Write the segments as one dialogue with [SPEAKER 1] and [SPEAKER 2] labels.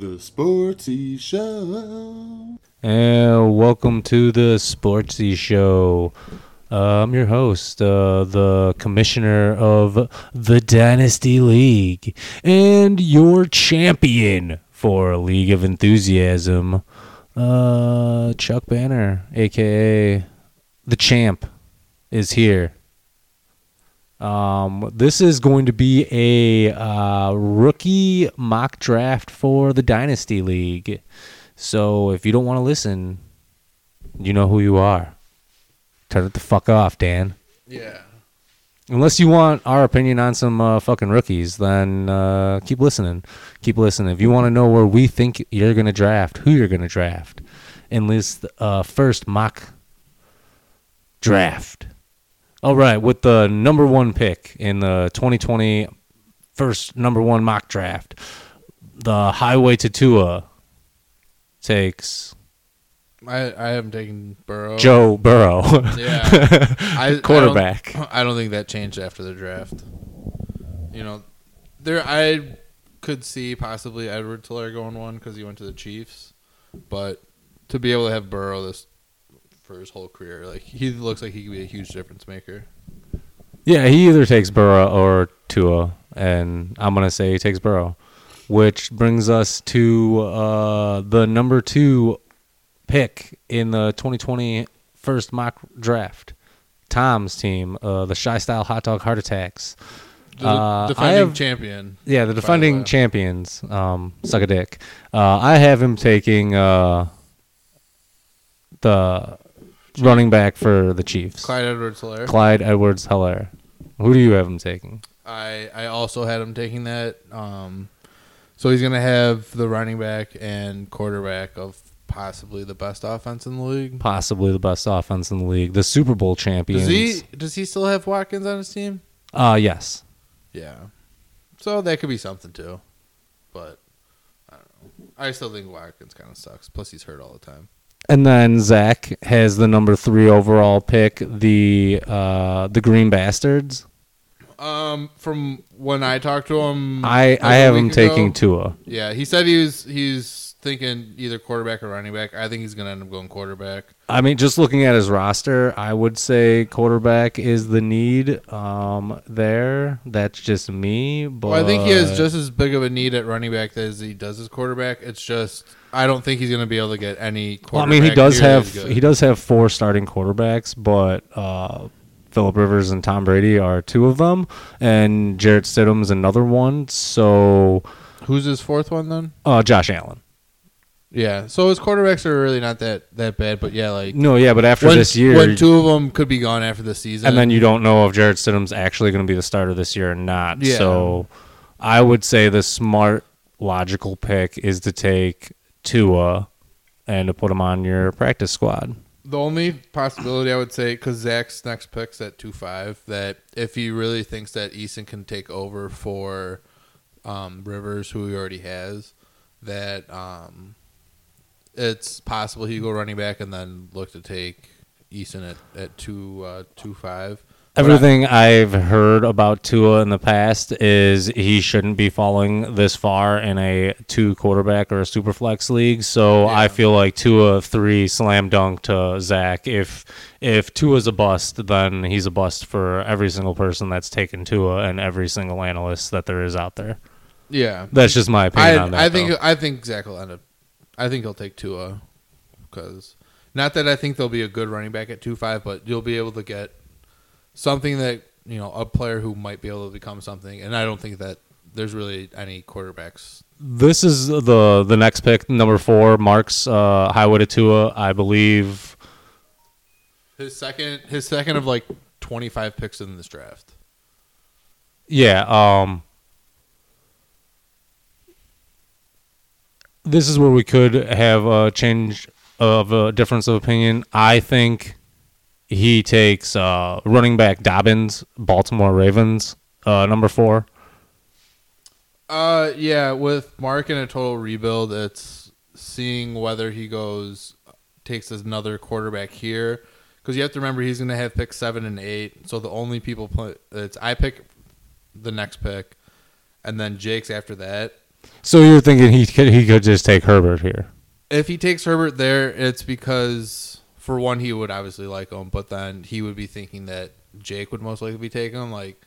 [SPEAKER 1] The Sportsy Show.
[SPEAKER 2] And welcome to the Sportsy Show. Uh, I'm your host, uh, the commissioner of the Dynasty League, and your champion for League of Enthusiasm, uh, Tzhuk Banner, aka the champ, is here. Um, this is going to be a uh, rookie mock draft for the Dynasty League. So if you don't want to listen, you know who you are. Turn it the fuck off, Dan.
[SPEAKER 3] Yeah.
[SPEAKER 2] Unless you want our opinion on some uh, fucking rookies, then uh, keep listening. Keep listening. If you want to know where we think you're going to draft, who you're going to draft, enlist uh, first mock draft. All right, with the number one pick in the 2020 first number one mock draft, the Highway to Tua takes
[SPEAKER 3] I, I haven't taken Burrow.
[SPEAKER 2] Joe Burrow,
[SPEAKER 3] Yeah. I,
[SPEAKER 2] quarterback.
[SPEAKER 3] I don't, I don't think that changed after the draft. You know, there I could see possibly Edwards Helaire going one because he went to the Chiefs, but to be able to have Burrow this for his whole career, like he looks like he could be a huge difference maker.
[SPEAKER 2] Yeah, he either takes Burrow or Tua, and I'm gonna say he takes Burrow, which brings us to uh, the number two pick in the 2020 first mock draft. Tom's team, uh, the Shy Style Hot Dog Heart Attacks.
[SPEAKER 3] The
[SPEAKER 2] Uh,
[SPEAKER 3] defending
[SPEAKER 2] have-
[SPEAKER 3] champion.
[SPEAKER 2] Yeah, the
[SPEAKER 3] the
[SPEAKER 2] defending
[SPEAKER 3] way.
[SPEAKER 2] champions. Um, suck a dick. Uh, I have him taking uh, the running back for the Chiefs,
[SPEAKER 3] Clyde Edwards Helaire.
[SPEAKER 2] Clyde Edwards Helaire. Who do you have him taking?
[SPEAKER 3] I I also had him taking that. Um, so he's gonna have the running back and quarterback of possibly the best offense in the league.
[SPEAKER 2] Possibly the best offense in the league, the Super Bowl champions.
[SPEAKER 3] Does he does he still have Watkins on his team?
[SPEAKER 2] Uh, yes.
[SPEAKER 3] Yeah. So that could be something too. But I don't know. I still think Watkins kind of sucks. Plus he's hurt all the time.
[SPEAKER 2] And then Zach has the number three overall pick, the uh, the Green Bastards.
[SPEAKER 3] Um, from when I talked to him,
[SPEAKER 2] I I have him
[SPEAKER 3] ago,
[SPEAKER 2] taking Tua.
[SPEAKER 3] Yeah, he said he was he's thinking either quarterback or running back. I think he's gonna end up going quarterback.
[SPEAKER 2] I mean, just looking at his roster, I would say quarterback is the need um, there. That's just me. But
[SPEAKER 3] Well, I think he has just as big of a need at running back as he does as quarterback. It's just I don't think he's going to be able to get any.
[SPEAKER 2] Well, I mean, he does have he does have four starting quarterbacks, but uh, Philip Rivers and Tom Brady are two of them, and Jarrett Stidham's another one. So
[SPEAKER 3] Who's his fourth one then?
[SPEAKER 2] uh, Josh Allen.
[SPEAKER 3] Yeah, so his quarterbacks are really not that that bad, but yeah, like
[SPEAKER 2] No, yeah, but after
[SPEAKER 3] when,
[SPEAKER 2] this year,
[SPEAKER 3] when two of them could be gone after the season,
[SPEAKER 2] and then you don't know if Jarrett Stidham's actually going to be the starter this year or not.
[SPEAKER 3] Yeah.
[SPEAKER 2] So I would say the smart, logical pick is to take Tua and to put him on your practice squad.
[SPEAKER 3] the only possibility I would say because Zach's next pick's at two five that if he really thinks that Eason can take over for um, Rivers, who he already has, that um, it's possible he go running back and then look to take Eason at at two uh, two five.
[SPEAKER 2] Everything I've heard about Tua in the past is he shouldn't be falling this far in a two quarterback or a super flex league. So
[SPEAKER 3] Yeah.
[SPEAKER 2] I feel like Tua three slam dunk to Zach. If if Tua's a bust, then he's a bust for every single person that's taken Tua and every single analyst that there is out there.
[SPEAKER 3] yeah,
[SPEAKER 2] That's just my opinion
[SPEAKER 3] I
[SPEAKER 2] on that.
[SPEAKER 3] I think
[SPEAKER 2] though.
[SPEAKER 3] I think Zach will end up. I think he'll take Tua because not that I think there'll be a good running back at two five, but you'll be able to get something that you know a player who might be able to become something. And I don't think that there's really any quarterbacks.
[SPEAKER 2] this is the the next pick, number four, Mark's uh, Highway to Tua. I believe
[SPEAKER 3] His second, his second of like twenty five picks in this draft.
[SPEAKER 2] Yeah, um This is where we could have a change of a difference of opinion. I think he takes uh running back Dobbins, Baltimore Ravens, uh number 4.
[SPEAKER 3] Uh, yeah, with Mark in a total rebuild, it's seeing whether he goes takes another quarterback here because you have to remember he's going to have pick seven and eight. So the only people play it's I pick the next pick, and then Jake's after that.
[SPEAKER 2] So you're thinking he could he could just take Herbert here?
[SPEAKER 3] If he takes Herbert there, it's because for one he would obviously like him, but then he would be thinking that Jake would most likely be taking him. Like,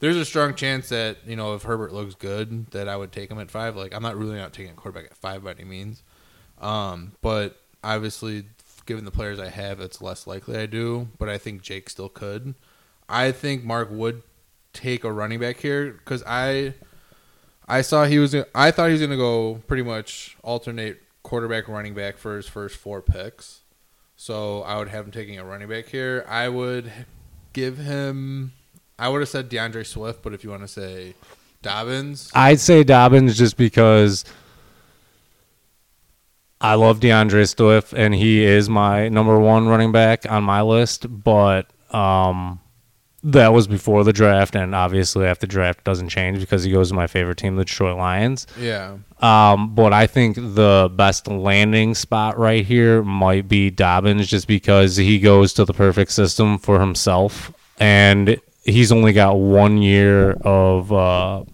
[SPEAKER 3] there's a strong chance that you know if Herbert looks good, that I would take him at five. Like, I'm not really not taking a quarterback at five by any means, um, but obviously, given the players I have, it's less likely I do. But I think Jake still could. I think Mark would take a running back here because I, I saw he was. I thought he was going to go pretty much alternate quarterback running back for his first four picks. So I would have him taking a running back here. I would give him. I would have said DeAndre Swift, but if you want to say Dobbins,
[SPEAKER 2] I'd say Dobbins just because I love DeAndre Swift and he is my number one running back on my list, but um, that was before the draft, and obviously after the draft doesn't change because he goes to my favorite team, the Detroit Lions.
[SPEAKER 3] yeah,
[SPEAKER 2] Um, but I think the best landing spot right here might be Dobbins, just because he goes to the perfect system for himself, and he's only got one year of uh,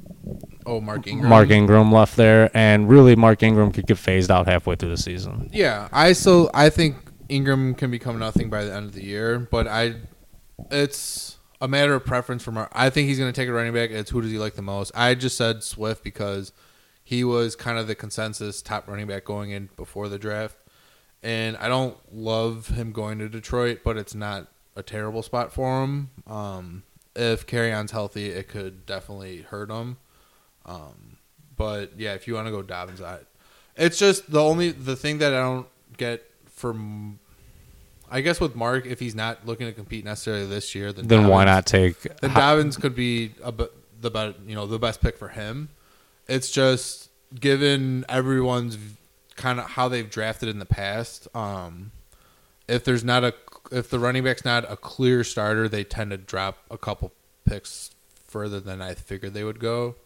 [SPEAKER 3] oh Mark Ingram.
[SPEAKER 2] Mark Ingram left there, and really Mark Ingram could get phased out halfway through the season.
[SPEAKER 3] Yeah, I still I think Ingram can become nothing by the end of the year, but I, it's a matter of preference for Mark. I think he's going to take a running back. It's who does he like the most? I just said Swift because he was kind of the consensus top running back going in before the draft, and I don't love him going to Detroit, but it's not a terrible spot for him. Um, if Kerryon's healthy, it could definitely hurt him. Um, but yeah, if you want to go Dobbins, I, it's just the only the thing that I don't get from. I guess with Mark, if he's not looking to compete necessarily this year, then
[SPEAKER 2] Then why not take?
[SPEAKER 3] Then Dobbins could be a, the be- you know the best pick for him. It's just given everyone's kind of how they've drafted in the past. Um, if there's not a if the running back's not a clear starter, they tend to drop a couple picks further than I figured they would go.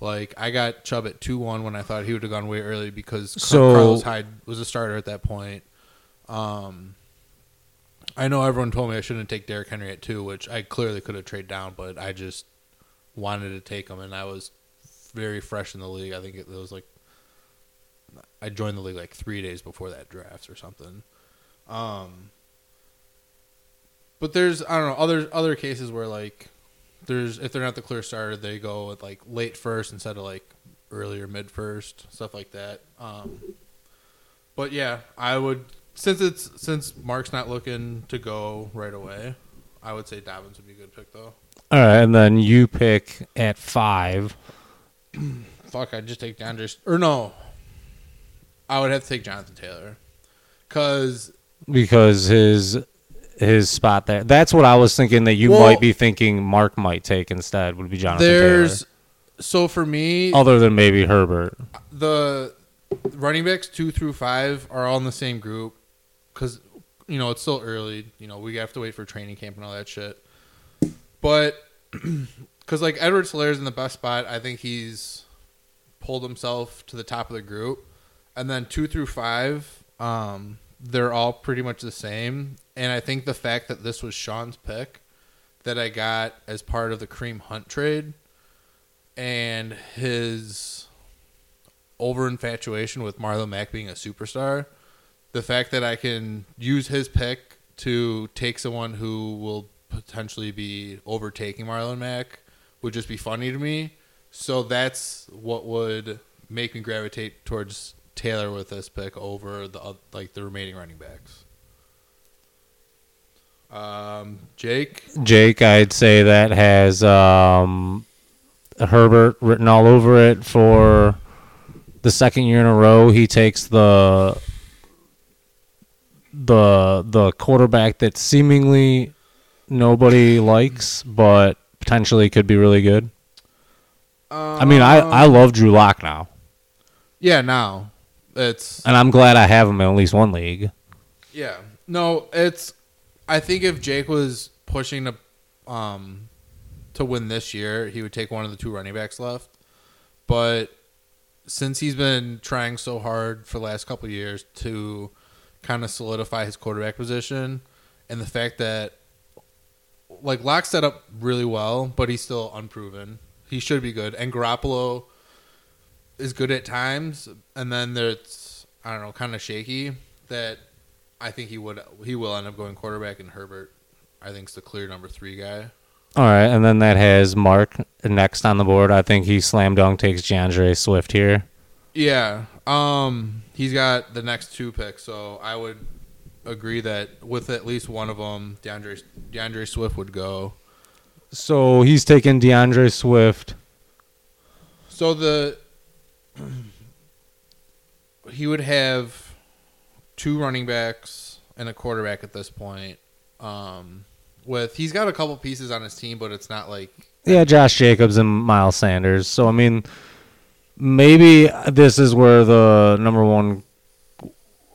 [SPEAKER 3] Like I got Chubb at two one when I thought he would have gone way early because
[SPEAKER 2] So-
[SPEAKER 3] Carlos Hyde was a starter at that point. Um, I know everyone told me I shouldn't take Derrick Henry at two, which I clearly could have traded down, but I just wanted to take him, and I was very fresh in the league. I think it was like I joined the league like three days before that draft or something. Um, but there's I don't know other other cases where like there's if they're not the clear starter, they go with like late first instead of like earlier mid first stuff like that. Um, but yeah, I would since it's since Mark's not looking to go right away, I would say Dobbins would be a good pick though.
[SPEAKER 2] All right, and then you pick at five.
[SPEAKER 3] Fuck, I'd just take DeAndre or no. I would have to take Jonathan Taylor. Cause
[SPEAKER 2] because his his spot there. That's what I was thinking that you
[SPEAKER 3] Well-
[SPEAKER 2] might be thinking Mark might take instead would be Jonathan
[SPEAKER 3] there's
[SPEAKER 2] Taylor.
[SPEAKER 3] so for me
[SPEAKER 2] Other than maybe Herbert.
[SPEAKER 3] the running backs two through five are all in the same group because you know it's still early. You know we have to wait for training camp and all that shit. But because like Edwards Helaire's in the best spot, I think he's pulled himself to the top of the group. And then two through five, um, they're all pretty much the same. And I think the fact that this was Sean's pick that I got as part of the Kareem Hunt trade and his over infatuation with Marlon Mack being a superstar, the fact that I can use his pick to take someone who will potentially be overtaking Marlon Mack would just be funny to me. So that's what would make me gravitate towards Taylor with this pick over the like the remaining running backs. Um, Jake,
[SPEAKER 2] Jake, I'd say that has um, Herbert written all over it for the second year in a row. He takes the the the quarterback that seemingly nobody likes, but potentially could be really good. I mean, I
[SPEAKER 3] Um,
[SPEAKER 2] I love Drew Lock now,
[SPEAKER 3] yeah now it's
[SPEAKER 2] and I'm glad I have him in at least one league.
[SPEAKER 3] Yeah. No, it's I think if Jake was pushing to um to win this year, he would take one of the two running backs left. But since he's been trying so hard for the last couple of years to kind of solidify his quarterback position and the fact that like Lock set up really well, but he's still unproven. He should be good. And Garoppolo is good at times, and then there's I don't know, kind of shaky. That I think he would he will end up going quarterback, and Herbert I think is the clear number three guy.
[SPEAKER 2] All right, and then that has Mark next on the board. I think he slam dunk takes DeAndre Swift here.
[SPEAKER 3] Yeah, um, he's got the next two picks, so I would agree that with at least one of them, DeAndre DeAndre Swift would go.
[SPEAKER 2] So he's taking DeAndre Swift.
[SPEAKER 3] So the he would have two running backs and a quarterback at this point. Um, with he's got a couple pieces on his team, but it's not like
[SPEAKER 2] Yeah, Josh Jacobs and Miles Sanders. So I mean, maybe this is where the number one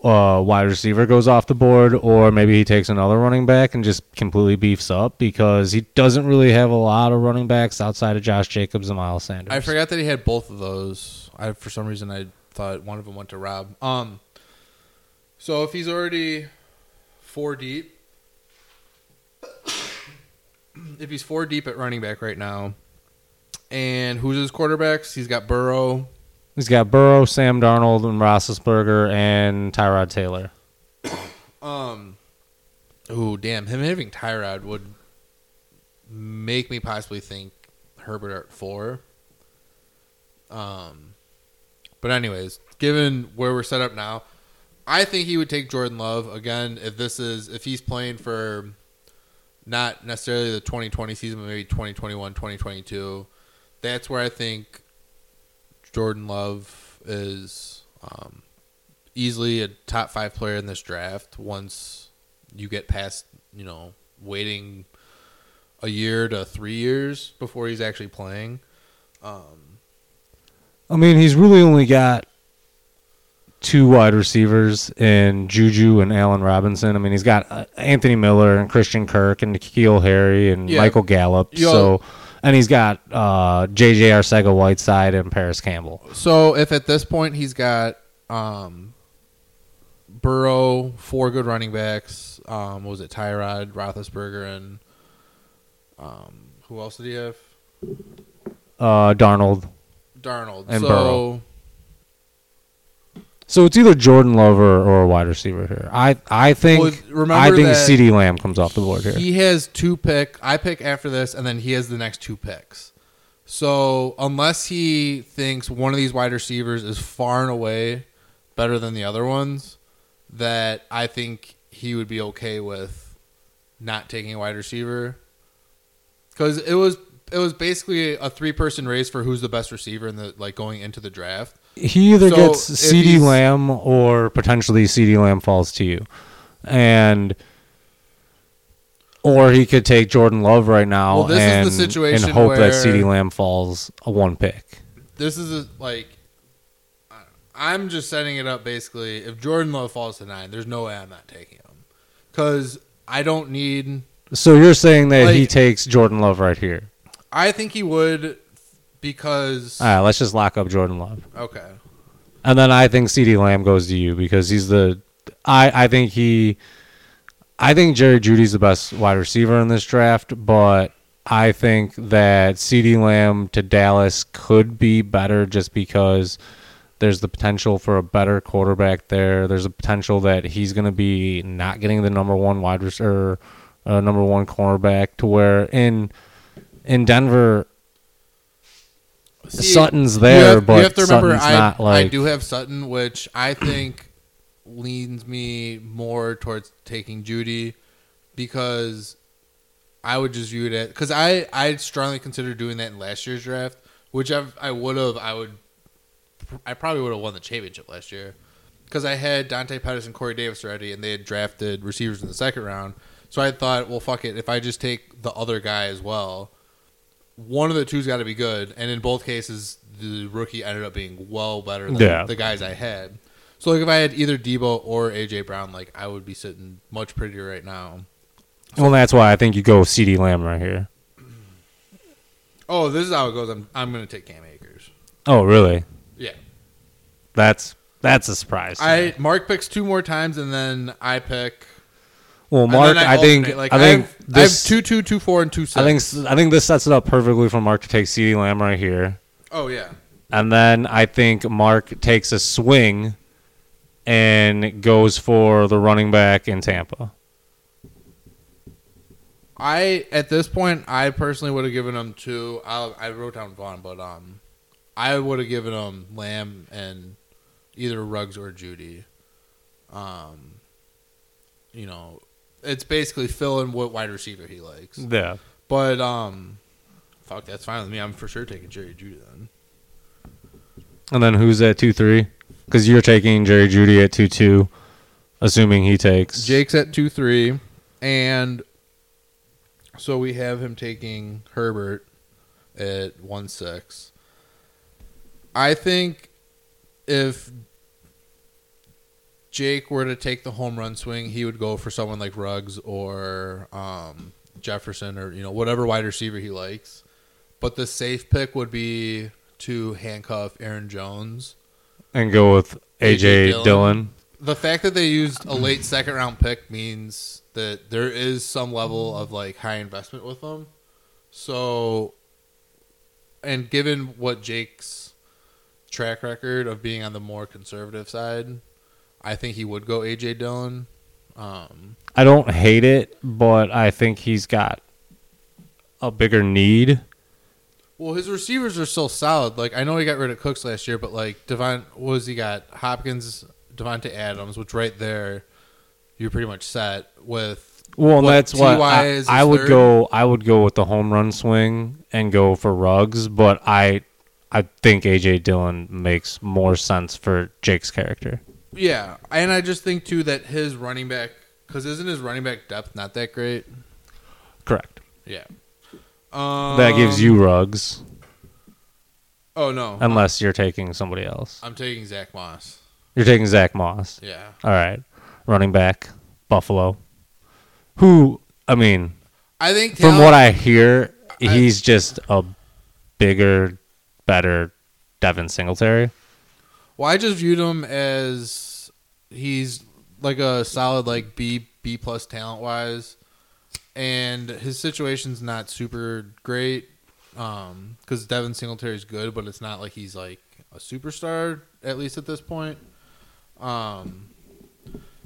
[SPEAKER 2] uh, wide receiver goes off the board, or maybe he takes another running back and just completely beefs up because he doesn't really have a lot of running backs outside of Josh Jacobs and Miles Sanders.
[SPEAKER 3] I forgot that he had both of those. I for some reason I thought one of them went to Rob. Um, so if he's already four deep, if he's four deep at running back right now, and who's his quarterbacks? He's got Burrow.
[SPEAKER 2] He's got Burrow, Sam Darnold, and Roethlisberger, and Tyrod Taylor.
[SPEAKER 3] Um, oh damn, him having Tyrod would make me possibly think Herbert at four. Um, but anyways, given where we're set up now, I think he would take Jordan Love again if this is if he's playing for not necessarily the 2020 season, but maybe 2021, 2022. That's where I think Jordan Love is um, easily a top five player in this draft. Once you get past, you know, waiting a year to three years before he's actually playing. Um,
[SPEAKER 2] I mean, he's really only got two wide receivers in Juju and Allen Robinson. I mean, he's got uh, Anthony Miller and Christian Kirk and N'Keal Harry and
[SPEAKER 3] Yeah.
[SPEAKER 2] Michael Gallup. So, and he's got uh, J.J. Arcega Whiteside and Parris Campbell.
[SPEAKER 3] So if at this point he's got um, Burrow, four good running backs, um, what was it Tyrod, Roethlisberger, and um, who else did he have?
[SPEAKER 2] Uh, Darnold.
[SPEAKER 3] Darnold.
[SPEAKER 2] And
[SPEAKER 3] so
[SPEAKER 2] Burrow. So it's either Jordan Love or, or a wide receiver here. I I think
[SPEAKER 3] Well, remember
[SPEAKER 2] I think
[SPEAKER 3] that
[SPEAKER 2] C.D. Lamb comes off the board here.
[SPEAKER 3] he has two pick. I pick after this, and then he has the next two picks. So unless he thinks one of these wide receivers is far and away better than the other ones, that I think he would be okay with not taking a wide receiver. Because it was it was basically a three person race for who's the best receiver in the like going into the draft.
[SPEAKER 2] He either
[SPEAKER 3] So,
[SPEAKER 2] gets CD Lamb or potentially CD Lamb falls to you. And or he could take Jordan Love right now
[SPEAKER 3] Well, this is the situation
[SPEAKER 2] and hope that CD Lamb falls a one pick.
[SPEAKER 3] this is a, like I'm just setting it up basically. If Jordan Love falls to nine, there's no way I'm not taking him because I don't need.
[SPEAKER 2] So you're saying that he takes Jordan Love right here.
[SPEAKER 3] I think he would because
[SPEAKER 2] All right, let's just lock up Jordan Love.
[SPEAKER 3] okay,
[SPEAKER 2] And then I think CD Lamb goes to you because he's the I I think he I think Jerry Jeudy's the best wide receiver in this draft, but I think that CD Lamb to Dallas could be better just because there's the potential for a better quarterback there. There's a potential that he's going to be not getting the number one wide receiver, uh, number one cornerback to where in in Denver
[SPEAKER 3] See,
[SPEAKER 2] Sutton's
[SPEAKER 3] you
[SPEAKER 2] there,
[SPEAKER 3] have-
[SPEAKER 2] but
[SPEAKER 3] you have to remember
[SPEAKER 2] Sutton's
[SPEAKER 3] I
[SPEAKER 2] not
[SPEAKER 3] I do have Sutton, which I think leans me more towards taking Jeudy because I would just view it as because I I strongly considered doing that in last year's draft, which I've, I would have I would I probably would have won the championship last year because I had Dante Pettis and Corey Davis already, and they had drafted receivers in the second round. So I thought, well, fuck it, if I just take the other guy as well, one of the two's got to be good, and in both cases, the rookie ended up being well better than
[SPEAKER 2] Yeah.
[SPEAKER 3] the guys I had. So like if I had either Deebo or AJ Brown, like I would be sitting much prettier right now.
[SPEAKER 2] Well, that's why I think you go CD Lamb right here.
[SPEAKER 3] Oh, this is how it goes. I'm I'm gonna take Cam Akers.
[SPEAKER 2] Oh, really?
[SPEAKER 3] Yeah,
[SPEAKER 2] That's that's a surprise. to me.
[SPEAKER 3] I Mark picks two more times, and then I pick.
[SPEAKER 2] Well, Mark,
[SPEAKER 3] then
[SPEAKER 2] I, think
[SPEAKER 3] like
[SPEAKER 2] I think
[SPEAKER 3] have,
[SPEAKER 2] this,
[SPEAKER 3] I have two two two four and two six.
[SPEAKER 2] I think I think this sets it up perfectly for Mark to take CD Lamb right here,
[SPEAKER 3] Oh yeah,
[SPEAKER 2] and then I think Mark takes a swing and goes for the running back in Tampa.
[SPEAKER 3] I at this point, I personally would have given him two. I, I wrote down Vaughn, but um, I would have given him Lamb and either Ruggs or Jeudy. Um, you know, it's basically filling what wide receiver he likes.
[SPEAKER 2] Yeah.
[SPEAKER 3] But um, fuck, that's fine with me. I'm for sure taking Jerry Jeudy then.
[SPEAKER 2] And then who's at two three? Because you're taking Jerry Jeudy at two two, assuming he takes
[SPEAKER 3] Jake's at two three, and so we have him taking Herbert at one six. I think if Jake were to take the home run swing, he would go for someone like Ruggs or um, Jefferson or you know whatever wide receiver he likes. But the safe pick would be to handcuff Aaron Jones.
[SPEAKER 2] and go with AJ,
[SPEAKER 3] AJ
[SPEAKER 2] Dillon.
[SPEAKER 3] Dillon. The fact that they used a late second round pick means that there is some level of like high investment with them. So, and given what Jake's track record of being on the more conservative side, I think he would go AJ Dillon. Um,
[SPEAKER 2] I don't hate it, but I think he's got a bigger need.
[SPEAKER 3] well, his receivers are still solid. Like I know he got rid of Cooks last year, but like Devon, what was he got? Hopkins, Davante Adams, which right there, you're pretty much set with.
[SPEAKER 2] Well, and
[SPEAKER 3] What,
[SPEAKER 2] that's what
[SPEAKER 3] TY
[SPEAKER 2] I, I would
[SPEAKER 3] third?
[SPEAKER 2] go. I would go with the home run swing and go for Ruggs, but I, I think AJ Dillon makes more sense for Jake's character.
[SPEAKER 3] Yeah, and I just think too that his running back, because isn't his running back depth not that great?
[SPEAKER 2] Correct.
[SPEAKER 3] Yeah. Um,
[SPEAKER 2] that gives you Ruggs.
[SPEAKER 3] Oh no,
[SPEAKER 2] unless you're taking somebody else.
[SPEAKER 3] I'm taking Zach Moss.
[SPEAKER 2] You're taking Zach Moss.
[SPEAKER 3] Yeah.
[SPEAKER 2] All right, running back, Buffalo. Who I mean,
[SPEAKER 3] I think
[SPEAKER 2] from what I hear,
[SPEAKER 3] I-
[SPEAKER 2] he's just a bigger, better Devin Singletary.
[SPEAKER 3] Well, I just viewed him as he's like a solid like B B plus talent wise, and his situation's not super great. Um, because Devin Singletary's good, but it's not like he's like a superstar at least at this point. Um,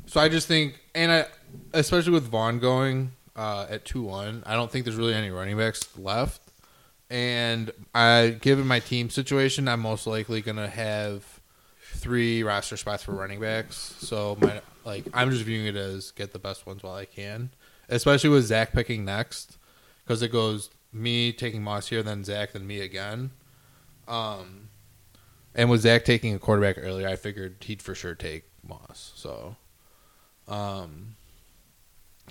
[SPEAKER 3] so I just think, and I especially with Vaughn going uh, at two one, I don't think there's really any running backs left. And I, given my team situation, I'm most likely gonna have three roster spots for running backs. So my like I'm just viewing it as get the best ones while I can, especially with Zach picking next because it goes me taking Moss here, then Zach, then me again. Um, and with Zach taking a quarterback earlier, I figured he'd for sure take Moss. So, um,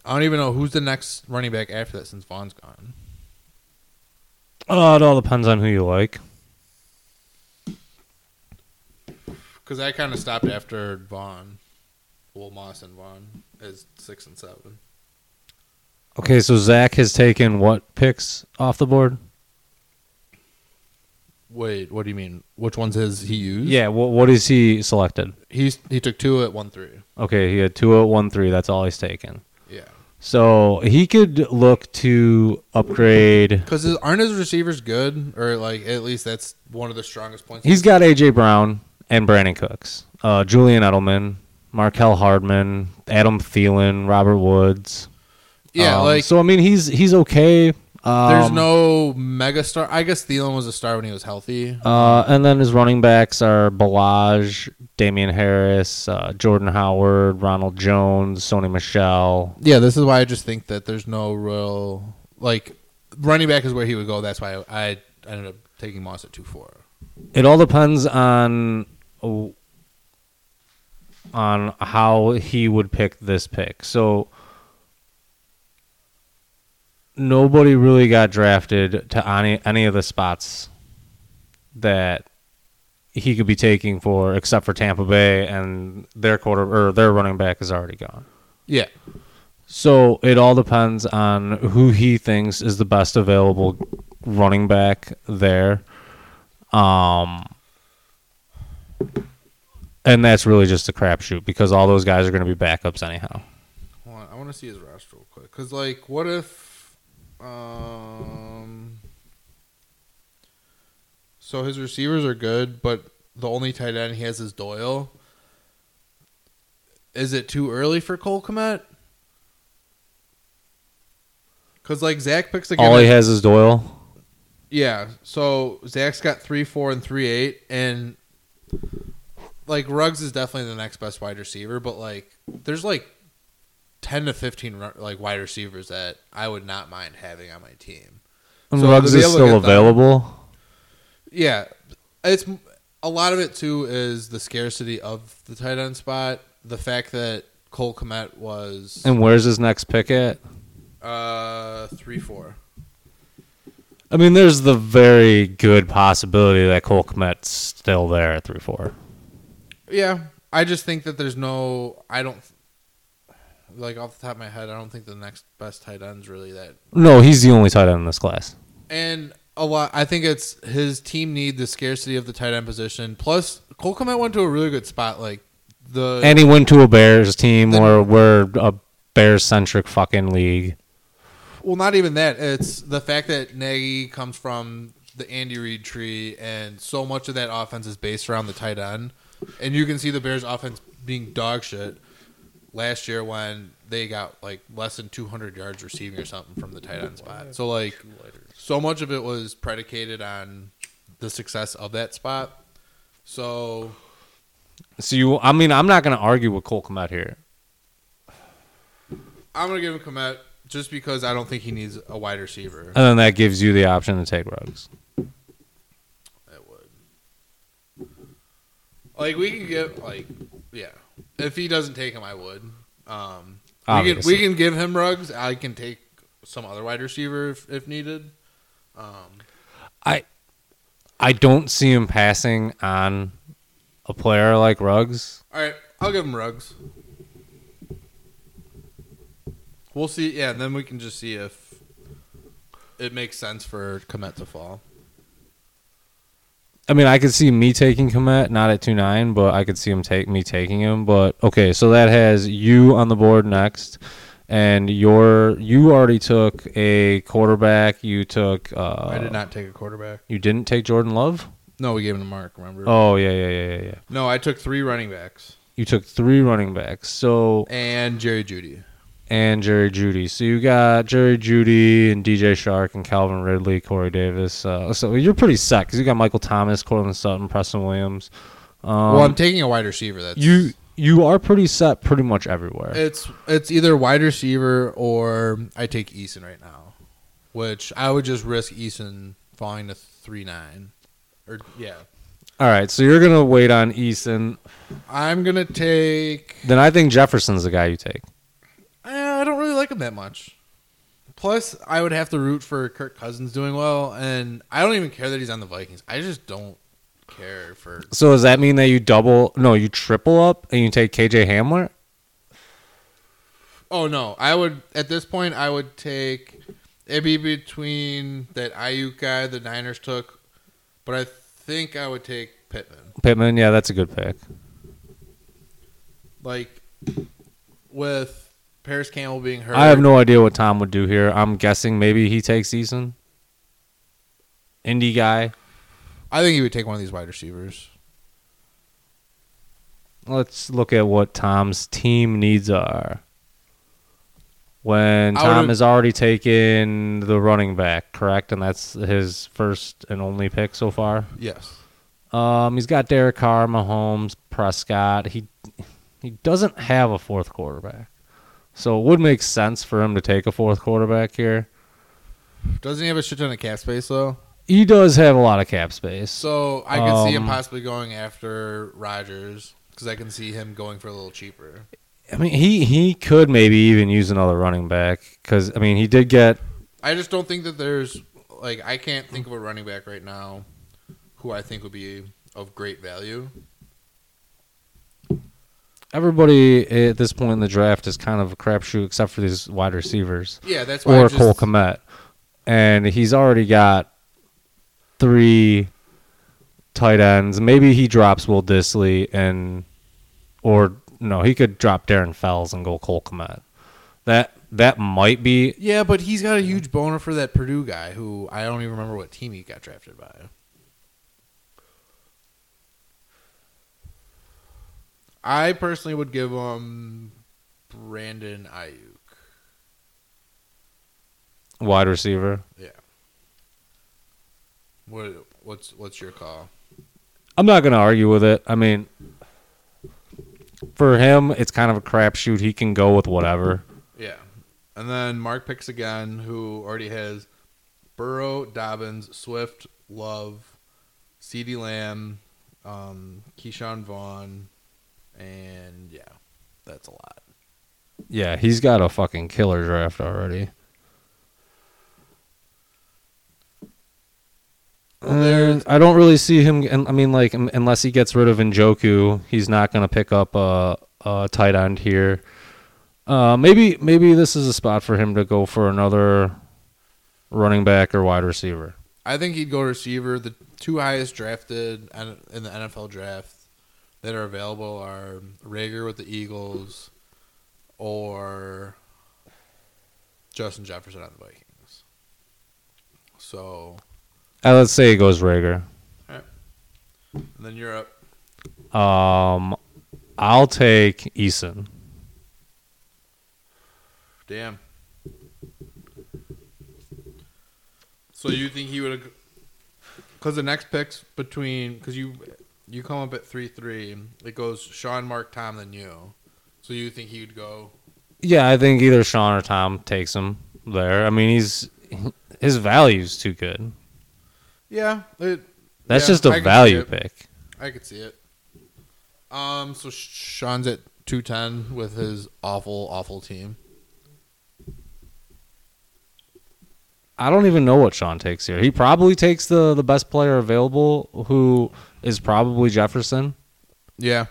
[SPEAKER 3] I don't even know who's the next running back after that since Vaughn's gone.
[SPEAKER 2] Oh, it all depends on who you like.
[SPEAKER 3] Because I kind of stopped after Vaughn. Well, Moss and Vaughn is six and seven.
[SPEAKER 2] Okay, so Zach has taken what picks off the board?
[SPEAKER 3] Wait, what do you mean? Which ones has he used?
[SPEAKER 2] Yeah, what what is he selected?
[SPEAKER 3] he's he took two at one three.
[SPEAKER 2] Okay, he had two at one three. That's all he's taken.
[SPEAKER 3] Yeah,
[SPEAKER 2] So he could look to upgrade.
[SPEAKER 3] because aren't his receivers good, or like at least that's one of the strongest points.
[SPEAKER 2] He's got AJ Brown and Brandin Cooks, uh, Julian Edelman, Mecole Hardman, Adam Thielen, Robert Woods.
[SPEAKER 3] yeah,
[SPEAKER 2] Um,
[SPEAKER 3] like
[SPEAKER 2] so. I mean, he's he's okay. Um,
[SPEAKER 3] there's no mega star. I guess Thielen was a star when he was healthy.
[SPEAKER 2] Uh, and then his running backs are Balaj, Damien Harris, uh, Jordan Howard, Ronald Jones, Sony Michel.
[SPEAKER 3] Yeah, this is why I just think that there's no real like running back is where he would go. That's why I, I ended up taking Moss at two four.
[SPEAKER 2] It all depends on on how he would pick this pick. So nobody really got drafted to any any of the spots that he could be taking for except for Tampa Bay and their quarter or their running back is already gone.
[SPEAKER 3] Yeah,
[SPEAKER 2] So it all depends on who he thinks is the best available running back there. Um, and that's really just a crapshoot because all those guys are going to be backups anyhow.
[SPEAKER 3] Hold on, I want to see his roster real quick. Cause like, what if, um, So his receivers are good, but the only tight end he has is Doyle. Is it too early for Cole Kmet? Because like Zach picks again.
[SPEAKER 2] All he has is Doyle.
[SPEAKER 3] Yeah. So Zach's got three four and three eight, and like Ruggs is definitely the next best wide receiver, but like there's like ten to fifteen like wide receivers that I would not mind having on my team.
[SPEAKER 2] And
[SPEAKER 3] So
[SPEAKER 2] Ruggs is still
[SPEAKER 3] them-
[SPEAKER 2] available.
[SPEAKER 3] Yeah, it's a lot of it too is the scarcity of the tight end spot, the fact that Cole Kmet was
[SPEAKER 2] And where's his next pick at?
[SPEAKER 3] uh three four.
[SPEAKER 2] I mean, there's the very good possibility that Cole Kmet's still there at three four.
[SPEAKER 3] Yeah, I just think that there's no. I don't like off the top of my head. I don't think the next best tight end's really that.
[SPEAKER 2] No, he's the only tight end in this class.
[SPEAKER 3] And a lot. I think it's his team need the scarcity of the tight end position. Plus, Cole Kmet went to a really good spot. Like the
[SPEAKER 2] And he went to a Bears team
[SPEAKER 3] The-
[SPEAKER 2] where we're a Bears centric fucking league.
[SPEAKER 3] Well, not even that. It's the fact that Nagy comes from the Andy Reid tree, and so much of that offense is based around the tight end. And you can see the Bears' offense being dog shit last year when they got like less than 200 yards receiving or something from the tight end spot. So like, so much of it was predicated on the success of that spot. So
[SPEAKER 2] So you, I mean, I'm not going to argue with Cole Kmet here.
[SPEAKER 3] I'm gonna give him Kmet just because I don't think he needs a wide receiver.
[SPEAKER 2] And then that gives you the option to take Ruggs.
[SPEAKER 3] It would. Like we can give like yeah. If he doesn't take him, I would. Um, we can we can give him Ruggs. I can take some other wide receiver if, if needed. Um,
[SPEAKER 2] I, I don't see him passing on a player like Ruggs.
[SPEAKER 3] all right, I'll give him Ruggs. We'll see. Yeah, and then we can just see if it makes sense for Kmet to fall.
[SPEAKER 2] I mean, I could see me taking Kmet, not at two nine, but I could see him take me taking him. But okay, so that has you on the board next, and your you already took a quarterback. You took. Uh,
[SPEAKER 3] I did not take a quarterback.
[SPEAKER 2] You didn't take Jordan Love.
[SPEAKER 3] No, we gave him to Mark. Remember?
[SPEAKER 2] Oh yeah, yeah, yeah, yeah, yeah.
[SPEAKER 3] No, I took three running backs
[SPEAKER 2] You took three running backs. So
[SPEAKER 3] and Jerry Jeudy.
[SPEAKER 2] And Jerry Jeudy. So you got Jerry Jeudy and DJ Chark and Calvin Ridley, Corey Davis. Uh, so you're pretty set because you got Michael Thomas, Courtland Sutton, Preston Williams. Um,
[SPEAKER 3] well, I'm taking a wide receiver. That's
[SPEAKER 2] you you are pretty set pretty much everywhere.
[SPEAKER 3] It's it's either wide receiver or I take Eason right now, which I would just risk Eason falling to three nine, or yeah.
[SPEAKER 2] All right, so you're gonna wait on Eason.
[SPEAKER 3] I'm gonna take.
[SPEAKER 2] Then I think Jefferson's the guy you take.
[SPEAKER 3] I don't really like him that much. Plus, I would have to root for Kirk Cousins doing well, and I don't even care that he's on the Vikings. I just don't care for.
[SPEAKER 2] So does that mean that you double? No, you triple up and you take KJ Hamler?
[SPEAKER 3] Oh no, I would at this point. I would take. It'd be between that Aiyuk guy the Niners took, but I think I would take Pittman.
[SPEAKER 2] Pittman, yeah, that's a good pick.
[SPEAKER 3] like with Parris Campbell being hurt.
[SPEAKER 2] I have no idea what Tom would do here. I'm guessing maybe he takes Eason. Indie guy.
[SPEAKER 3] I think he would take one of these wide receivers.
[SPEAKER 2] Let's look at what Tom's team needs are. When Tom has already taken the running back, correct? And that's his first and only pick so far.
[SPEAKER 3] Yes.
[SPEAKER 2] Um, he's got Derek Carr, Mahomes, Prescott. He he doesn't have a fourth quarterback, so it would make sense for him to take a fourth quarterback here.
[SPEAKER 3] Doesn't he have a shit ton of cap space though?
[SPEAKER 2] He does have a lot of cap space.
[SPEAKER 3] So I could see him
[SPEAKER 2] Um,
[SPEAKER 3] possibly going after Rodgers because I can see him going for a little cheaper.
[SPEAKER 2] I mean, he he could maybe even use another running back because I mean he did get
[SPEAKER 3] I just don't think that there's like I can't think of a running back right now who I think would be of great value.
[SPEAKER 2] Everybody at this point in the draft is kind of a crapshoot except for these wide receivers
[SPEAKER 3] Yeah, that's why
[SPEAKER 2] or
[SPEAKER 3] just,
[SPEAKER 2] Cole Kmet, and he's already got three tight ends. Maybe he drops Will Dissly and or no, he could drop Darren Fells and go Cole Kmet. That that might be
[SPEAKER 3] Yeah, but he's got a huge boner for that Purdue guy who I don't even remember what team he got drafted by. I personally would give him Brandon Aiyuk.
[SPEAKER 2] Wide receiver. Yeah.
[SPEAKER 3] What what's what's your call?
[SPEAKER 2] I'm not gonna argue with it. I mean, for him, it's kind of a crapshoot. He can go with whatever.
[SPEAKER 3] Yeah. And then Mark picks again, who already has Burrow, Dobbins, Swift, Love, C.D. Lamb, um, Ke'Shawn Vaughn, and yeah, that's a lot.
[SPEAKER 2] Yeah, he's got a fucking killer draft already.
[SPEAKER 3] Well,
[SPEAKER 2] Uh, I don't really see him. I mean, like, unless he gets rid of Njoku, he's not going to pick up a, a tight end here. Uh, maybe, maybe this is a spot for him to go for another running back or wide receiver.
[SPEAKER 3] I think he'd go receiver. The two highest drafted in the NFL draft that are available are Reagor with the Eagles or Justin Jefferson on the Vikings. So,
[SPEAKER 2] Uh, let's say it goes Reagor.
[SPEAKER 3] and then you're up.
[SPEAKER 2] Um, I'll take Eason.
[SPEAKER 3] Damn. So you think he would have? Because the next picks between because you you come up at three three, it goes Sean, Mark, Tom, then you. So you think he would go?
[SPEAKER 2] Yeah, I think either Sean or Tom takes him there. I mean, he's his value's too good.
[SPEAKER 3] Yeah, it,
[SPEAKER 2] That's
[SPEAKER 3] Yeah,
[SPEAKER 2] just
[SPEAKER 3] I
[SPEAKER 2] a
[SPEAKER 3] see
[SPEAKER 2] value pick.
[SPEAKER 3] I could see it. Um, so Sean's at two ten with his awful awful team.
[SPEAKER 2] I don't even know what Sean takes here. He probably takes the the best player available, who is probably Jefferson.
[SPEAKER 3] Yeah,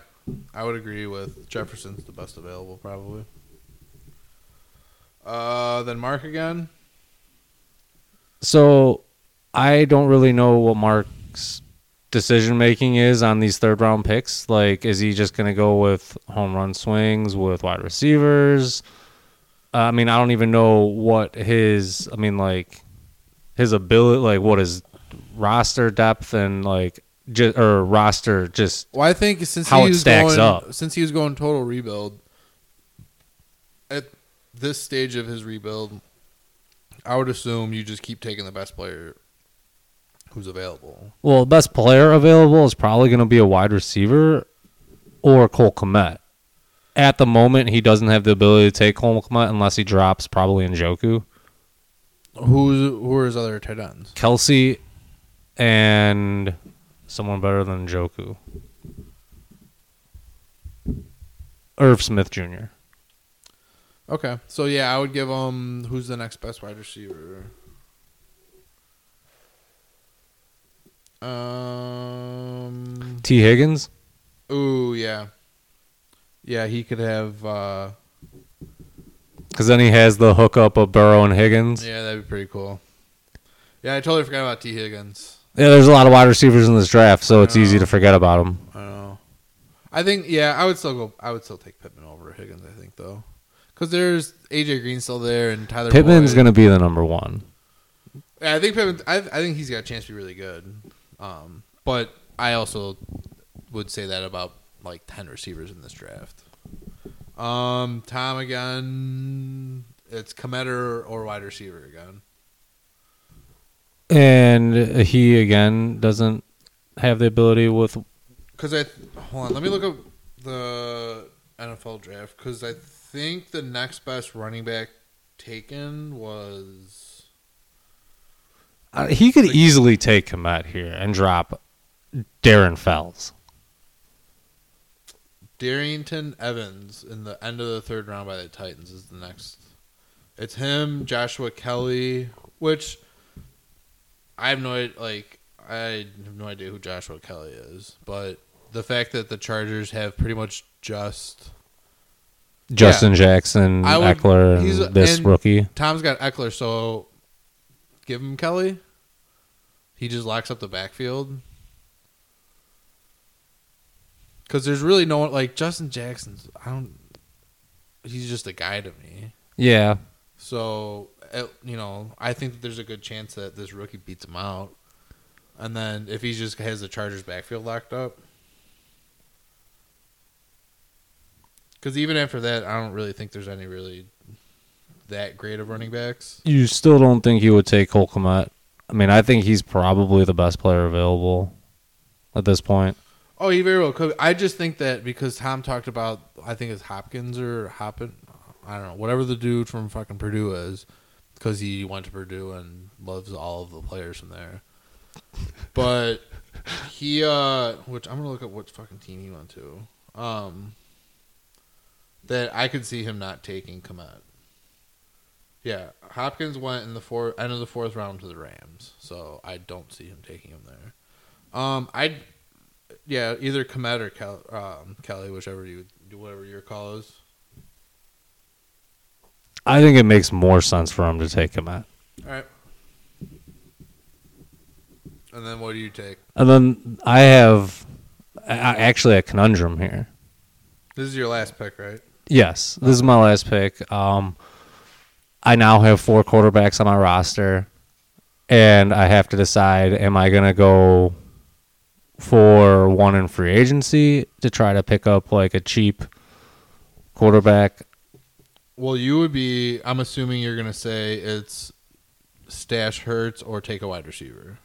[SPEAKER 3] I would agree with Jefferson's the best available probably. Uh, then Mark again.
[SPEAKER 2] So I don't really know what Mark's decision making is on these third round picks. Like, is he just going to go with home run swings with wide receivers? Uh, I mean, I don't even know what his. I mean, like his ability, like what his roster depth and like just or roster just.
[SPEAKER 3] Well, I think since
[SPEAKER 2] How
[SPEAKER 3] he
[SPEAKER 2] it
[SPEAKER 3] was
[SPEAKER 2] stacks
[SPEAKER 3] going,
[SPEAKER 2] up.
[SPEAKER 3] since he was going total rebuild, at this stage of his rebuild, I would assume you just keep taking the best player who's available.
[SPEAKER 2] Well, the best player available is probably going to be a wide receiver or Cole Kmet. At the moment, he doesn't have the ability to take Cole Kmet unless he drops probably Njoku.
[SPEAKER 3] Who's who are his other tight ends?
[SPEAKER 2] Kelce and someone better than Joku. Irv Smith Jr.
[SPEAKER 3] Okay, so yeah, I would give him who's the next best wide receiver. Um.
[SPEAKER 2] Tee Higgins.
[SPEAKER 3] Ooh, yeah. Yeah, he could have. uh
[SPEAKER 2] Because then he has the hookup of Burrow and Higgins.
[SPEAKER 3] Yeah, that'd be pretty cool. Yeah, I totally forgot about Tee Higgins.
[SPEAKER 2] Yeah, there's a lot of wide receivers in this draft, so it's easy to forget about them.
[SPEAKER 3] I know. I think yeah, I would still go. I would still take Pittman over Higgins. I think though, because there's AJ Green still there and Tyler.
[SPEAKER 2] Pittman's
[SPEAKER 3] Boyd.
[SPEAKER 2] to be the number one.
[SPEAKER 3] Yeah, I think Pittman. I, I think he's got a chance to be really good. Um, but I also would say that about like ten receivers in this draft. Um, Tom again. It's Kmet or wide receiver again.
[SPEAKER 2] And he again doesn't have the ability with
[SPEAKER 3] Because I hold on, let me look up the NFL draft. Because I think the next best running back taken was
[SPEAKER 2] uh, he could easily take him out here and drop Darren Fells.
[SPEAKER 3] Darrynton Evans in the end of the third round by the Titans is the next. It's him, Joshua Kelly, which I have no idea, like I have no idea who Joshua Kelly is, but the fact that the Chargers have pretty much just
[SPEAKER 2] Justin Jackson,
[SPEAKER 3] I would- Ekeler,
[SPEAKER 2] and this
[SPEAKER 3] and-
[SPEAKER 2] rookie.
[SPEAKER 3] Tom's got Ekeler, so give him Kelly. He just locks up the backfield. Because there's really no one like Justin Jackson's. I don't. He's just a guy to me.
[SPEAKER 2] Yeah,
[SPEAKER 3] So it, you know, I think that there's a good chance that this rookie beats him out. And then if he just has the Chargers backfield locked up, Because even after that, I don't really think there's any really that great of running backs.
[SPEAKER 2] You still don't think he would take Cole Kmet? I mean, I think he's probably the best player available at this point.
[SPEAKER 3] Oh, he very well could. I just think that because Tom talked about, I think it's Hopkins or Hoppin, I don't know, whatever the dude from fucking Purdue is, because he went to Purdue and loves all of the players from there. But he, uh, which I'm gonna look at what fucking team he went to. Um, that I could see him not taking Kmet. Yeah, Hopkins went in the four end of the fourth round to the Rams, so I don't see him taking him there. Um, I, yeah, either Kmet or um, Kelly, whichever you do, whatever your call is.
[SPEAKER 2] I think it makes more sense for him to take Kmet.
[SPEAKER 3] All right. And then what do you take?
[SPEAKER 2] And then I have a- actually a conundrum here.
[SPEAKER 3] This is your last pick, right?
[SPEAKER 2] Yes, this is my last pick. Um, I now have four quarterbacks on my roster, and I have to decide: am I gonna go for one in free agency to try to pick up like a cheap quarterback?
[SPEAKER 3] Well, you would be. I'm assuming you're gonna say it's stash Hurts or take a wide receiver.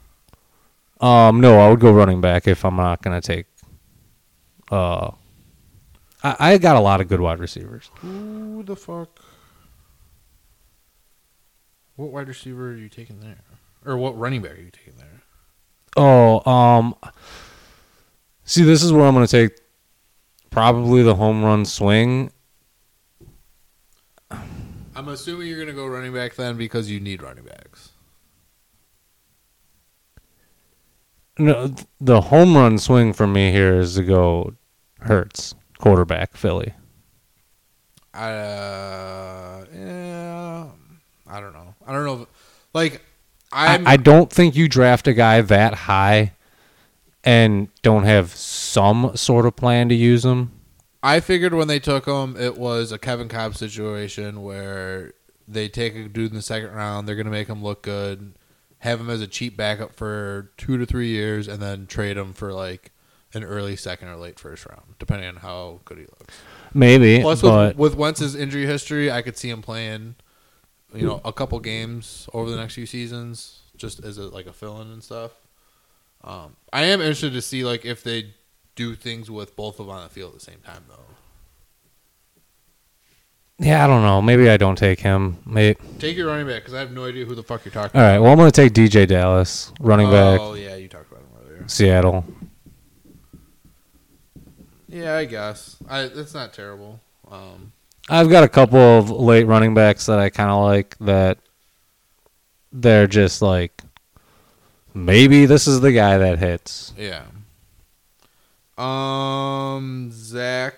[SPEAKER 2] Um, no, I would go running back if I'm not gonna take. Uh, I, I got a lot of good wide receivers.
[SPEAKER 3] Who the fuck? What wide receiver are you taking there? Or what running back are you taking there?
[SPEAKER 2] Oh, um, see, this is where I'm going to take probably the home run swing.
[SPEAKER 3] I'm assuming you're gonna go running back then because you need running backs.
[SPEAKER 2] No, the home run swing for me here is to go Hurts, quarterback, Philly.
[SPEAKER 3] Uh, yeah, I don't know. I don't know. If, like,
[SPEAKER 2] I,
[SPEAKER 3] I'm,
[SPEAKER 2] I don't think you draft a guy that high and don't have some sort of plan to use him.
[SPEAKER 3] I figured when they took him, it was a Kevin Kolb situation where they take a dude in the second round, they're gonna make him look good, have him as a cheap backup for two to three years, and then trade him for like an early second or late first round, depending on how good he looks.
[SPEAKER 2] Maybe,
[SPEAKER 3] Plus, with, with Wentz's injury history, I could see him playing, you know, a couple games over the next few seasons, just as a, like a fill-in and stuff. Um, I am interested to see like if they do things with both of them on the field at the same time, though.
[SPEAKER 2] yeah, I don't know. Maybe I don't take him. Maybe.
[SPEAKER 3] Take your running back because I have no idea who the fuck you're talking
[SPEAKER 2] All right. Well, I'm going to take DJ Dallas, running
[SPEAKER 3] about.
[SPEAKER 2] back,
[SPEAKER 3] Oh yeah, you talked about him earlier.
[SPEAKER 2] Seattle.
[SPEAKER 3] Yeah, I guess. I that's not terrible. Um,
[SPEAKER 2] I've got a couple of late running backs that I kind of like that they're just like maybe this is the guy that hits.
[SPEAKER 3] yeah. Um, Zach.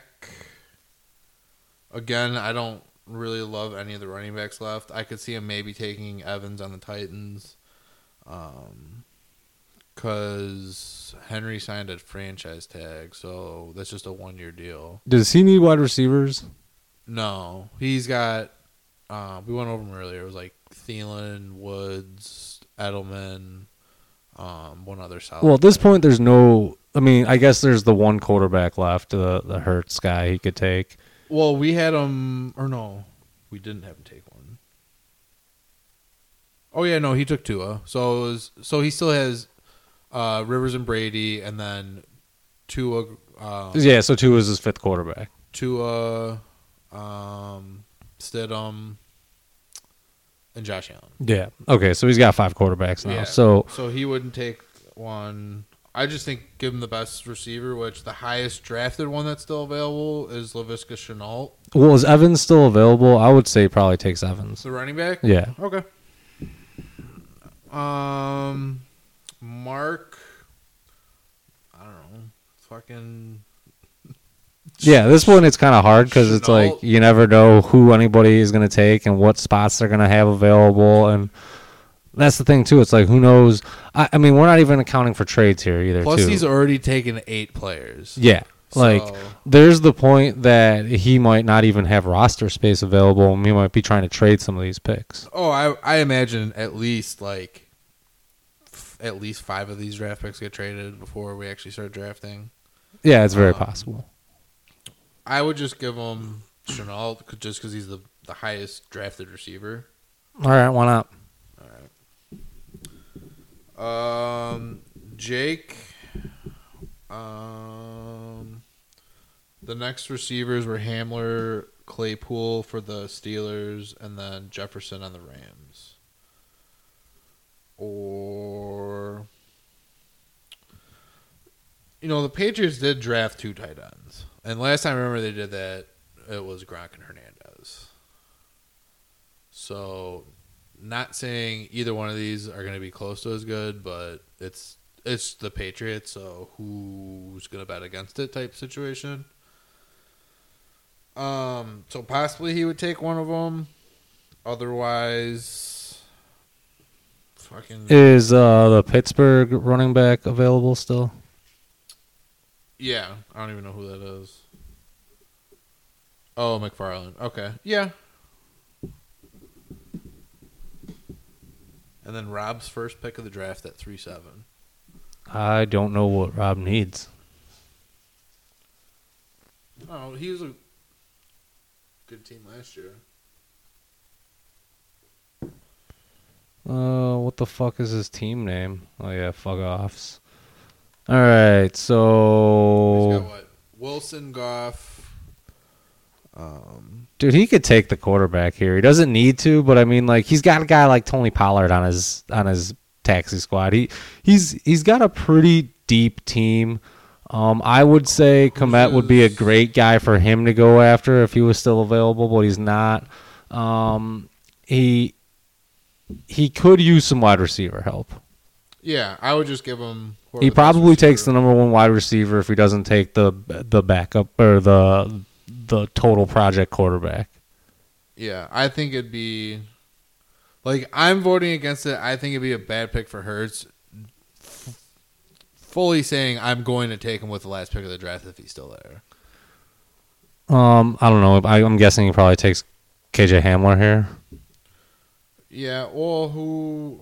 [SPEAKER 3] Again, I don't really love any of the running backs left. I could see him maybe taking Evans on the Titans, um, because Henry signed a franchise tag, so that's just a one-year deal.
[SPEAKER 2] Does he need wide receivers?
[SPEAKER 3] No, he's got. Uh, we went over him earlier. It was like Thielen, Woods, Edelman, um, one other solid.
[SPEAKER 2] Well, at this
[SPEAKER 3] player.
[SPEAKER 2] point, there's no. I mean, I guess there's the one quarterback left, the the Hurts guy he could take.
[SPEAKER 3] Well, we had him, or no, we didn't have him take one. Oh yeah, no, he took Tua. So it was, so he still has uh, Rivers and Brady, and then Tua, uh,
[SPEAKER 2] Yeah, so two is his fifth quarterback.
[SPEAKER 3] Tua, um, Stidham, and Josh Allen.
[SPEAKER 2] Yeah. Okay, so he's got five quarterbacks now.
[SPEAKER 3] Yeah.
[SPEAKER 2] So
[SPEAKER 3] So he wouldn't take one. I just think give him the best receiver, which the highest drafted one that's still available is Laviska Shenault,
[SPEAKER 2] well, is Evans still available? I would say probably takes Evans.
[SPEAKER 3] the running back.
[SPEAKER 2] Yeah.
[SPEAKER 3] Okay. Um, Mark. I don't know. Fucking.
[SPEAKER 2] Yeah, this one it's kind of hard because it's
[SPEAKER 3] Shenault.
[SPEAKER 2] like you never know who anybody is going to take and what spots they're going to have available, and that's the thing too. It's like who knows? I, I mean, we're not even accounting for trades here either.
[SPEAKER 3] Plus,
[SPEAKER 2] too.
[SPEAKER 3] he's already taken eight players.
[SPEAKER 2] yeah, like
[SPEAKER 3] So-
[SPEAKER 2] there's the point that he might not even have roster space available, and we might be trying to trade some of these picks.
[SPEAKER 3] Oh, I I imagine at least like f- at least five of these draft picks get traded before we actually start drafting.
[SPEAKER 2] Yeah, it's very
[SPEAKER 3] Um,
[SPEAKER 2] possible.
[SPEAKER 3] I would just give him Shenault just because he's the, the highest drafted receiver.
[SPEAKER 2] All right, why not?
[SPEAKER 3] Um, Jake. Um, the next receivers were Hamler, Claypool for the Steelers, and then Jefferson on the Rams. Or, you know, the Patriots did draft two tight ends, and last time I remember they did that, it was Gronk and Hernandez. So not saying either one of these are going to be close to as good, but it's it's the Patriots, so who's going to bet against it type situation. Um, so possibly he would take one of them. Otherwise, fucking
[SPEAKER 2] Is uh, the Pittsburgh running back available still?
[SPEAKER 3] yeah. I don't even know who that is. Oh, McFarland. Okay, yeah. And then Rob's first pick of the draft at three seven.
[SPEAKER 2] I don't know what Rob needs.
[SPEAKER 3] Oh, he was a good team last year.
[SPEAKER 2] Uh, what the fuck is his team name? Oh yeah, fuck offs. All right,
[SPEAKER 3] He's
[SPEAKER 2] so
[SPEAKER 3] got what? Wilson, Goff. Um,
[SPEAKER 2] dude, he could take the quarterback here. He doesn't need to, but I mean, like, he's got a guy like Tony Pollard on his on his taxi squad. He he's he's got a pretty deep team. Um, I would say Kmet would be a great guy for him to go after if he was still available, but he's not. Um, he he could use some wide receiver help.
[SPEAKER 3] yeah, I would just give him.
[SPEAKER 2] He probably takes the number one wide receiver if he doesn't take the the backup or the the total project quarterback.
[SPEAKER 3] Yeah, I think it'd be. Like I'm voting against it. I think it'd be a bad pick for Hurts. F- fully saying I'm going to take him with the last pick of the draft if he's still there.
[SPEAKER 2] Um, I don't know. I, I'm guessing he probably takes KJ Hamler here.
[SPEAKER 3] Yeah. Well, who?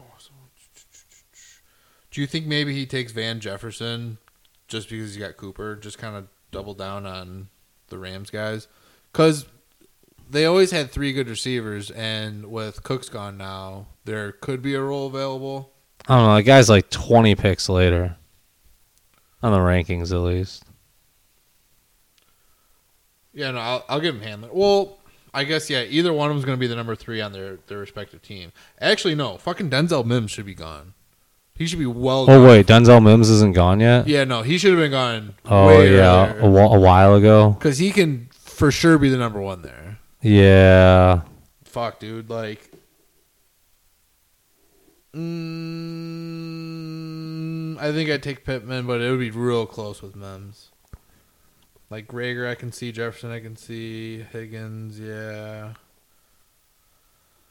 [SPEAKER 3] Do you think maybe he takes Van Jefferson just because he's got Cooper? Just kind of double down on the Rams guys because they always had three good receivers, and with Cook's gone now, there could be a role available.
[SPEAKER 2] I don't know. The guy's like 20 picks later on the rankings, at least.
[SPEAKER 3] Yeah, no, I'll, I'll give him Hamler. Well, I guess yeah, either one of them's going to be the number three on their their respective team. Actually, no, fucking Denzel Mims should be gone. He should be well.
[SPEAKER 2] Oh
[SPEAKER 3] gone.
[SPEAKER 2] wait, Denzel Mims isn't gone yet.
[SPEAKER 3] Yeah, no, he should have been gone.
[SPEAKER 2] Oh yeah, a, while ago.
[SPEAKER 3] because he can for sure be the number one there.
[SPEAKER 2] Yeah.
[SPEAKER 3] Fuck, dude, like. Mm, I think I'd take Pittman, but it would be real close with Mims. Like Reagor, I can see Jefferson, I can see Higgins, yeah.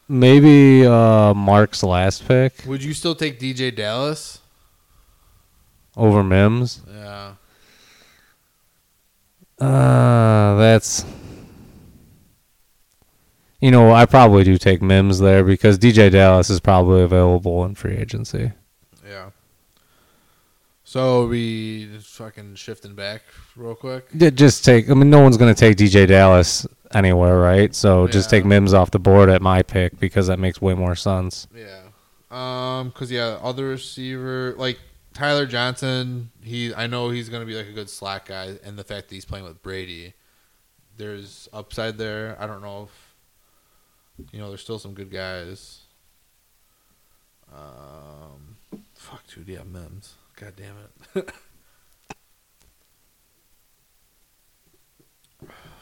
[SPEAKER 2] Maybe uh, Mark's last pick
[SPEAKER 3] Would you still take DJ Dallas?
[SPEAKER 2] over Mims.
[SPEAKER 3] Yeah.
[SPEAKER 2] Uh, that's. You know, I probably do take Mims there because DJ Dallas is probably available in free agency.
[SPEAKER 3] Yeah. So we just fucking shifting back real quick.
[SPEAKER 2] Yeah, Just take. I mean, no one's going to take DJ Dallas anywhere, right? So just take Mims off the board at my pick because that makes way more sense.
[SPEAKER 3] Yeah. Um, cause yeah, other receiver like Tyler Johnson. He, I know he's gonna be like a good slack guy, and the fact that he's playing with Brady, there's upside there. I don't know if you know. There's still some good guys. Um, fuck, dude. Yeah, Mims. God damn it.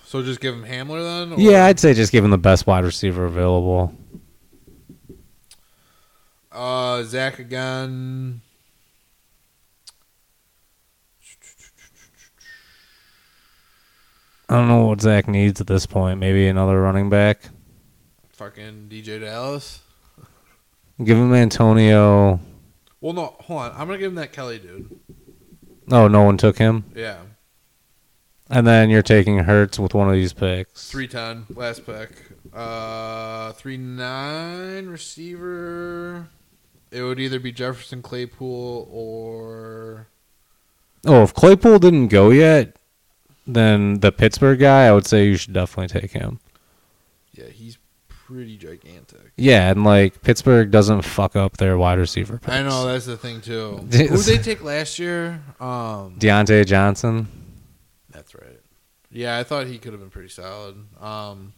[SPEAKER 3] so just give him Hamler then. or-
[SPEAKER 2] Yeah, I'd say just give him the best wide receiver available.
[SPEAKER 3] Uh, Zach again.
[SPEAKER 2] I don't know what Zach needs at this point. Maybe another running back.
[SPEAKER 3] Fucking DJ Dallas.
[SPEAKER 2] Give him Antonio.
[SPEAKER 3] Well, no, hold on. I'm gonna give him that Kelly dude.
[SPEAKER 2] Oh, no one took him.
[SPEAKER 3] Yeah,
[SPEAKER 2] And then you're taking Hurts with one of these picks.
[SPEAKER 3] three ten last pick. Uh, three nine receiver. It would either be Jefferson Claypool or
[SPEAKER 2] Oh, if Claypool didn't go yet, then the Pittsburgh guy, I would say you should definitely take him.
[SPEAKER 3] Yeah, he's pretty gigantic.
[SPEAKER 2] Yeah, and like Pittsburgh doesn't fuck up their wide receiver. Picks.
[SPEAKER 3] I know that's the thing too. Who did they take last year? Um,
[SPEAKER 2] Diontae Johnson.
[SPEAKER 3] Yeah, I thought he could have been pretty solid. Um,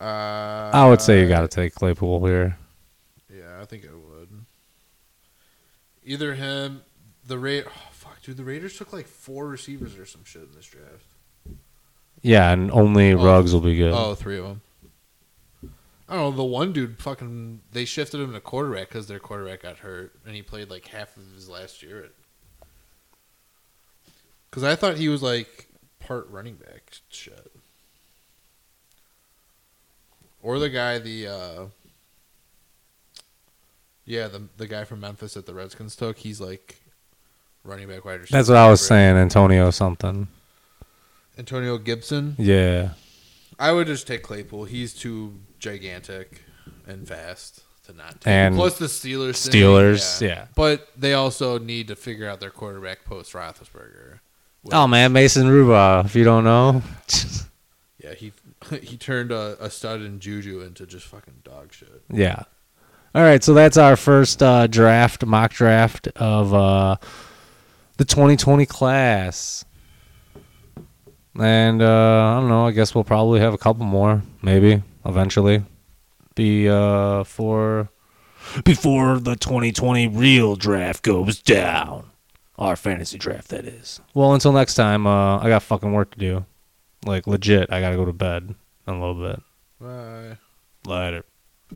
[SPEAKER 3] uh,
[SPEAKER 2] I would say you got to take Claypool here.
[SPEAKER 3] Yeah, I think I would. Either him, the Ra Oh, fuck, dude, the Raiders took like four receivers or some shit in this draft.
[SPEAKER 2] Yeah, and only
[SPEAKER 3] Oh.
[SPEAKER 2] Ruggs will be good.
[SPEAKER 3] Oh, three of them. I don't know. The one dude, fucking, they shifted him to quarterback because their quarterback got hurt, and he played like half of his last year. Because I thought he was like part running back shit. Or the guy, the uh, yeah, the the guy from Memphis that the Redskins took. He's like running back wide receiver.
[SPEAKER 2] That's what I was saying, Antonio something.
[SPEAKER 3] Antonio Gibson.
[SPEAKER 2] Yeah.
[SPEAKER 3] I would just take Claypool. He's too gigantic and fast to not take.
[SPEAKER 2] And
[SPEAKER 3] Plus the Steelers. thing,
[SPEAKER 2] Steelers, yeah.
[SPEAKER 3] But they also need to figure out their quarterback post Roethlisberger.
[SPEAKER 2] Oh man, Mason Rudolph. If you don't know,
[SPEAKER 3] Yeah, he he turned a, a stud in Juju into just fucking dog shit.
[SPEAKER 2] yeah. All right, so that's our first uh, draft, mock draft of uh, the 2020 class. And uh, I don't know. I guess we'll probably have a couple more, maybe eventually. Be uh, for before the 2020 real draft goes down. Our fantasy draft, that is. Well, until next time, uh, I got fucking work to do. Like legit, I gotta go to bed in a little bit.
[SPEAKER 3] Bye.
[SPEAKER 2] Later.